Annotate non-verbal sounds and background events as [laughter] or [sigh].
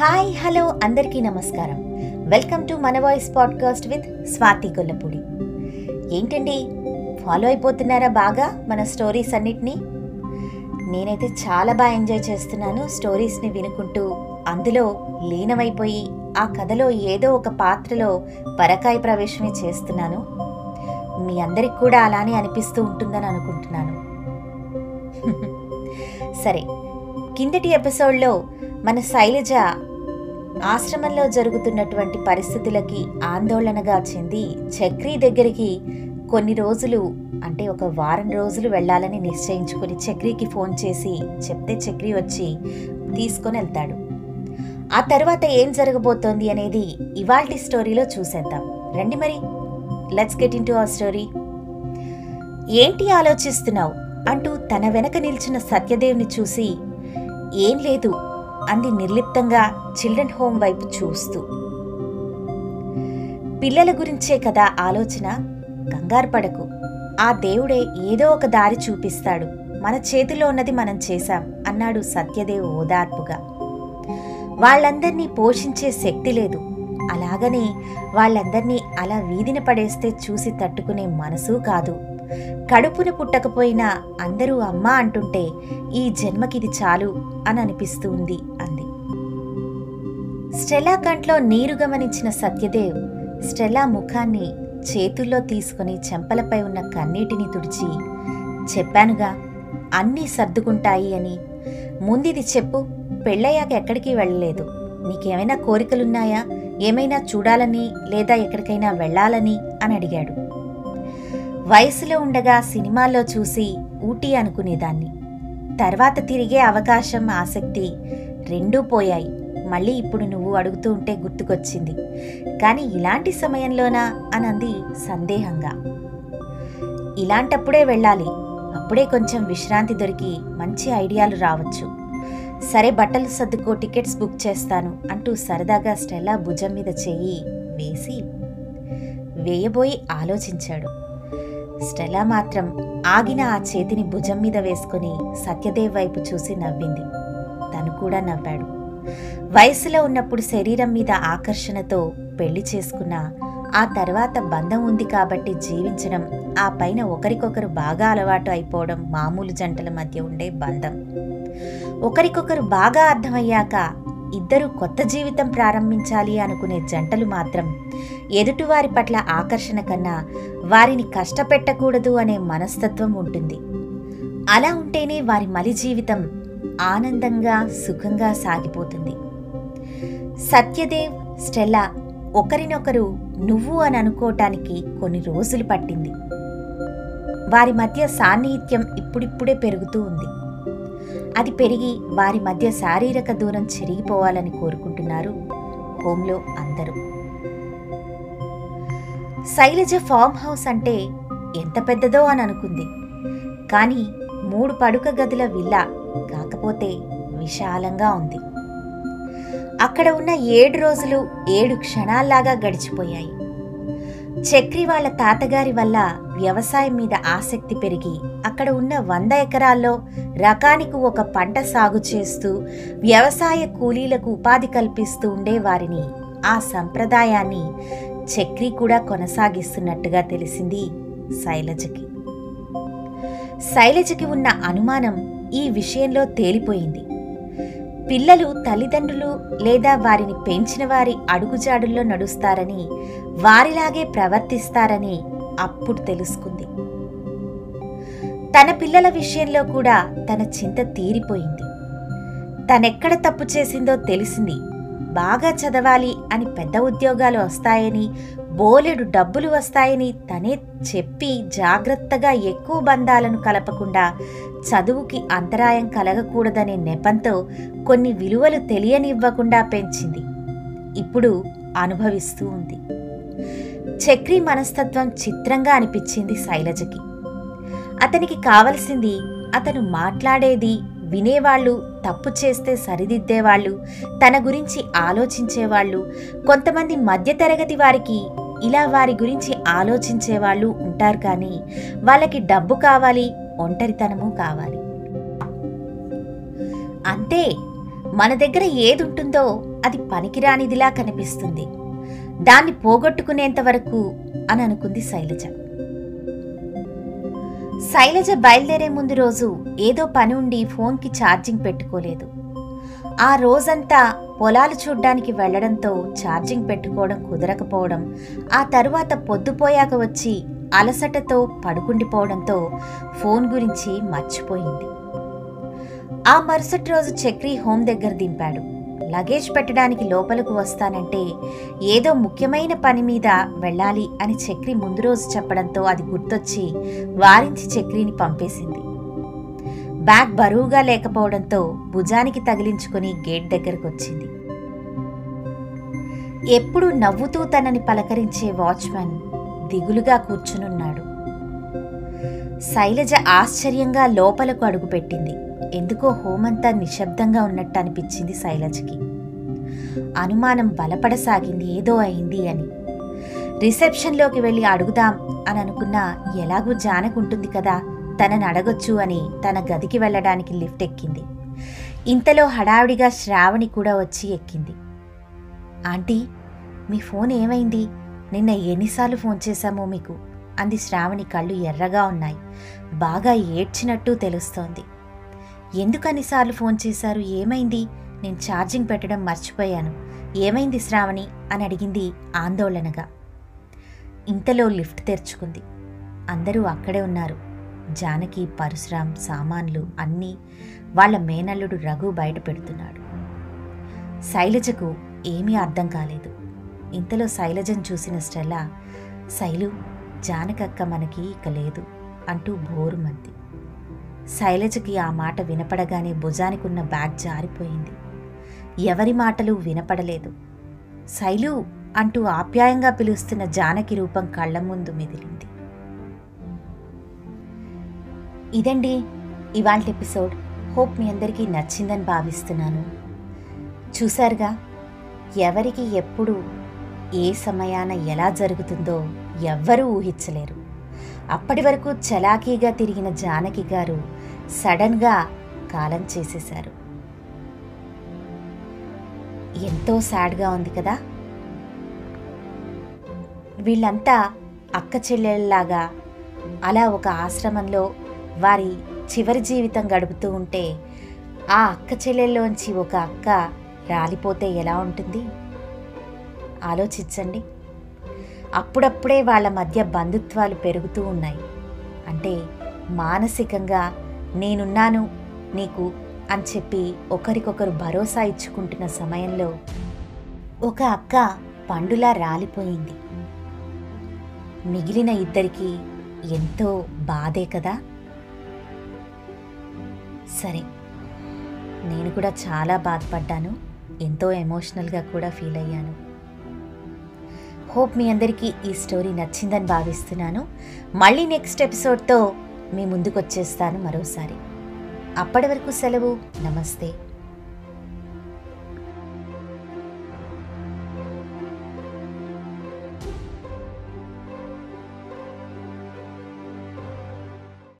Hi hello అందరికీ నమస్కారం. Welcome to మన voice podcast with Swathi Gollapudi. ఏంటండి ఫాలో అయిపోతున్నారా బాగా మన స్టోరీస్ అన్నిటినీ? నేనైతే చాలా బాగా ఎంజాయ్ చేస్తున్నాను స్టోరీస్ని వినుకుంటూ. అందులో లీనమైపోయి ఆ కథలో ఏదో ఒక పాత్రలో పరకాయ ప్రవేశమే చేస్తున్నాను. మీ అందరికి కూడా అలానే అనిపిస్తూ ఉంటుందని అనుకుంటున్నాను. [laughs] సరే కిందటి ఎపిసోడ్లో మన శైలజ ఆశ్రమంలో జరుగుతున్నటువంటి పరిస్థితులకి ఆందోళనగా చెంది చక్రి దగ్గరికి కొన్ని రోజులు అంటే ఒక వారం రోజులు వెళ్ళాలని నిశ్చయించుకుని చక్రికి ఫోన్ చేసి చెప్తే చక్రి వచ్చి తీసుకొని వెళ్తాడు. ఆ తర్వాత ఏం జరగబోతోంది అనేది ఇవాల్టి స్టోరీలో చూసేద్దాం. రండి మరి లెట్స్ గెట్ ఇన్ టు ఆ స్టోరీ ఏంటి ఆలోచిస్తున్నావు? అంటూ తన వెనక నిల్చిన సత్యదేవ్ని చూసి ఏం లేదు అంది నిర్లిప్తంగా చిల్డ్రన్ హోమ్ వైపు చూస్తూ. పిల్లల గురించే కదా ఆలోచన? కంగారు పడకు. ఆ దేవుడే ఏదో ఒక దారి చూపిస్తాడు. మన చేతిలో ఉన్నది మనం చేశాం అన్నాడు సత్యదేవ్ ఓదార్పుగా. వాళ్ళందర్నీ పోషించే శక్తి లేదు. అలాగనే వాళ్ళందర్నీ అలా వీధిన పడేస్తే చూసి తట్టుకునే మనసు కాదు. కడుపున పుట్టకపోయినా అందరూ అమ్మ అంటుంటే ఈ జన్మకిది చాలు అని అనిపిస్తూ ఉంది అంది. స్టెలా కంట్లో నీరు గమనించిన సత్యదేవ్ స్టెలా ముఖాన్ని చేతుల్లో తీసుకుని చెంపలపై ఉన్న కన్నీటిని తుడిచి చెప్పానుగా అన్నీ సర్దుకుంటాయి అని. ముందిది చెప్పు పెళ్ళయ్యాక ఎక్కడికి వెళ్ళలేదు. నీకేమైనా కోరికలున్నాయా? ఏమైనా చూడాలని లేదా ఎక్కడికైనా వెళ్ళాలని? అని అడిగాడు. వయసులో ఉండగా సినిమాల్లో చూసి ఊటీ అనుకునేదాన్ని. తర్వాత తిరిగే అవకాశం ఆసక్తి రెండూ పోయాయి. మళ్ళీ ఇప్పుడు నువ్వు అడుగుతూ ఉంటే గుర్తుకొచ్చింది. కానీ ఇలాంటి సమయంలోనా? అనంది సందేహంగా. ఇలాంటప్పుడే వెళ్ళాలి. అప్పుడే కొంచెం విశ్రాంతి దొరికి మంచి ఐడియాలు రావచ్చు. సరే బట్టలు సర్దుకో టికెట్స్ బుక్ చేస్తాను అంటూ సరదాగా స్టెల్లా భుజం మీద చెయ్యి వేసి వేయబోయి ఆలోచించాడు. స్టెలా మాత్రం ఆగిన ఆ చేతిని భుజం మీద వేసుకుని సత్యదేవ్ వైపు చూసి నవ్వింది. తను కూడా నవ్వాడు. వయసులో ఉన్నప్పుడు శరీరం మీద ఆకర్షణతో పెళ్ళి చేసుకున్న ఆ తర్వాత బంధం ఉంది కాబట్టి జీవించడం ఆ పైన ఒకరికొకరు బాగా అలవాటు అయిపోవడం మామూలు జంటల మధ్య ఉండే బంధం. ఒకరికొకరు బాగా అర్థమయ్యాక ఇద్దరు కొత్త జీవితం ప్రారంభించాలి అనుకునే జంటలు మాత్రం ఎదుటివారి పట్ల ఆకర్షణ కన్నా వారిని కష్టపెట్టకూడదు అనే మనస్తత్వం ఉంటుంది. అలా ఉంటేనే వారి మలి జీవితం ఆనందంగా సుఖంగా సాగిపోతుంది. సత్యదేవ్ స్టెల్లా ఒకరినొకరు నువ్వు అని అనుకోవటానికి కొన్ని రోజులు పట్టింది. వారి మధ్య సాన్నిహిత్యం ఇప్పుడిప్పుడే పెరుగుతూ ఉంది. అది పెరిగి వారి మధ్య శారీరక దూరం చెరిగిపోవాలని కోరుకుంటున్నారు హోంలో అందరూ. శైలజ ఫామ్ హౌస్ అంటే ఎంత పెద్దదో అని అనుకుంది. కానీ మూడు పడుక గదుల విల్లా కాకపోతే విశాలంగా ఉంది. అక్కడ ఉన్న ఏడు రోజులు ఏడు క్షణాల్లాగా గడిచిపోయాయి. చక్రి వాళ్ళ తాతగారి వల్ల వ్యవసాయం మీద ఆసక్తి పెరిగి అక్కడ ఉన్న వంద ఎకరాల్లో రకానికి ఒక పంట సాగు చేస్తూ వ్యవసాయ కూలీలకు ఉపాధి కల్పిస్తూ ఉండేవారిని ఆ సంప్రదాయాన్ని చక్రి కూడా కొనసాగిస్తున్నట్టుగా తెలిసింది శైలజకి. శైలజకి ఉన్న అనుమానం ఈ విషయంలో తేలిపోయింది. పిల్లలు తల్లిదండ్రులు లేదా వారిని పెంచిన వారి అడుగుజాడుల్లో నడుస్తారని వారిలాగే ప్రవర్తిస్తారని అప్పుడు తెలుసుకుంది. తన పిల్లల విషయంలో కూడా తన చింత తీరిపోయింది. తనెక్కడ తప్పు చేసిందో తెలిసింది. బాగా చదవాలి అని పెద్ద ఉద్యోగాలు వస్తాయని బోలెడు డబ్బులు వస్తాయని తనే చెప్పి జాగ్రత్తగా ఎక్కువ బంధాలను కలపకుండా చదువుకి అంతరాయం కలగకూడదనే నెపంతో కొన్ని విలువలు తెలియనివ్వకుండా పెంచింది. ఇప్పుడు అనుభవిస్తూ ఉంది. చక్రి మనస్తత్వం చిత్రంగా అనిపించింది శైలజకి. అతనికి కావలసింది అతను మాట్లాడేది వినేవాళ్ళు తప్పు చేస్తే సరిదిద్దేవాళ్ళు తన గురించి ఆలోచించేవాళ్ళు కొంతమంది మధ్యతరగతి వారికి ఇలా వారి గురించి ఆలోచించేవాళ్ళు ఉంటారు కానీ వాళ్ళకి డబ్బు కావాలి ఒంటరితనము కావాలి. అంతే మన దగ్గర ఏదుంటుందో అది పనికిరానిదిలా కనిపిస్తుంది. దాన్ని పోగొట్టుకునేంత వరకు అని అనుకుంది శైలజ. శైలజ బయలుదేరే ముందు రోజు ఏదో పని ఉండి ఫోన్కి ఛార్జింగ్ పెట్టుకోలేదు. ఆ రోజంతా పొలాలు చూడ్డానికి వెళ్ళడంతో ఛార్జింగ్ పెట్టుకోవడం కుదరకపోవడం ఆ తరువాత పొద్దుపోయాక వచ్చి అలసటతో పడుకుండిపోవడంతో ఫోన్ గురించి మర్చిపోయింది. ఆ మరుసటి రోజు చక్రి హోం దగ్గర దింపాడు. లగేజ్ పెట్టడానికి లోపలకు వస్తానంటే ఏదో ముఖ్యమైన పని మీద వెళ్ళాలి అని చక్రి ముందు రోజు చెప్పడంతో అది గుర్తొచ్చి వారించి చక్రిని పంపేసింది. బ్యాగ్ బరువుగా లేకపోవడంతో భుజానికి తగిలించుకుని గేట్ దగ్గరకు వచ్చింది ఎప్పుడు నవ్వుతూ తనని పలకరించే వాచ్మెన్ దిగులుగా కూర్చునున్నాడు. శైలజ ఆశ్చర్యంగా లోపలకు అడుగుపెట్టింది. ఎందుకో హోమంతా నిశ్శబ్దంగా ఉన్నట్టు అనిపించింది శైలజకి. అనుమానం బలపడసాగింది ఏదో అయింది అని. రిసెప్షన్లోకి వెళ్ళి అడుగుదాం అని అనుకున్నా ఎలాగూ జానకుంటుంది కదా తనని అడగొచ్చు అని తన గదికి వెళ్ళడానికి లిఫ్ట్ ఎక్కింది. ఇంతలో హడావిడిగా శ్రావణి కూడా వచ్చి ఎక్కింది. ఆంటీ మీ ఫోన్ ఏమైంది? నిన్న ఎన్నిసార్లు ఫోన్ చేశామో మీకు? అంది శ్రావణి కళ్ళు ఎర్రగా ఉన్నాయి. బాగా ఏడ్చినట్టు తెలుస్తోంది. ఎందుకు అన్నిసార్లు ఫోన్ చేశారు? ఏమైంది? నేను ఛార్జింగ్ పెట్టడం మర్చిపోయాను. ఏమైంది శ్రావణి? అని అడిగింది ఆందోళనగా. ఇంతలో లిఫ్ట్ తెరుచుకుంది. అందరూ అక్కడే ఉన్నారు. జానకి పరశురాం సామాన్లు అన్నీ వాళ్ళ మేనల్లుడు రఘు బయట పెడుతున్నాడు. శైలజకు ఏమీ అర్థం కాలేదు. ఇంతలో శైలజను చూసిన స్టెల్లా శైలు జానకక్క మనకి ఇక లేదు అంటూ బోరుమంది శైలజకి ఆ మాట వినపడగానే భుజానికున్న బ్యాగ్ జారిపోయింది. ఎవరి మాటలు వినపడలేదు. శైలు అంటూ ఆప్యాయంగా పిలుస్తున్న జానకి రూపం కళ్ళ ముందు మెదిలింది. ఇదండి ఇవాళ ఎపిసోడ్. హోప్ మీ అందరికీ నచ్చిందని భావిస్తున్నాను. చూశారుగా ఎవరికి ఎప్పుడు ఏ సమయాన ఎలా జరుగుతుందో ఎవ్వరూ ఊహించలేరు. అప్పటి వరకు చలాకీగా తిరిగిన జానకి గారు సడన్గా కాలం చేసేశారు. ఎంతో సాడ్గా ఉంది కదా? వీళ్ళంతా అక్క చెల్లెళ్ళలాగా అలా ఒక ఆశ్రమంలో వారి చివరి జీవితం గడుపుతూ ఉంటే ఆ అక్క చెల్లెల్లోంచి ఒక అక్క రాలిపోతే ఎలా ఉంటుంది? ఆలోచించండి. అప్పుడప్పుడే వాళ్ళ మధ్య బంధుత్వాలు పెరుగుతూ ఉన్నాయి. అంటే మానసికంగా నేనున్నాను. నీకు అని చెప్పి ఒకరికొకరు భరోసా ఇచ్చుకుంటున్న సమయంలో ఒక అక్క పండులా రాలిపోయింది. మిగిలిన ఇద్దరికి ఎంతో బాధే కదా? సరే నేను కూడా చాలా బాధపడ్డాను. ఎంతో ఎమోషనల్గా కూడా ఫీల్ అయ్యాను. హోప్ మీ అందరికీ ఈ స్టోరీ నచ్చిందని భావిస్తున్నాను. మళ్ళీ నెక్స్ట్ ఎపిసోడ్తో మీ ముందుకు వచ్చేస్తాను మరోసారి. అప్పటి వరకు సెలవు. నమస్తే.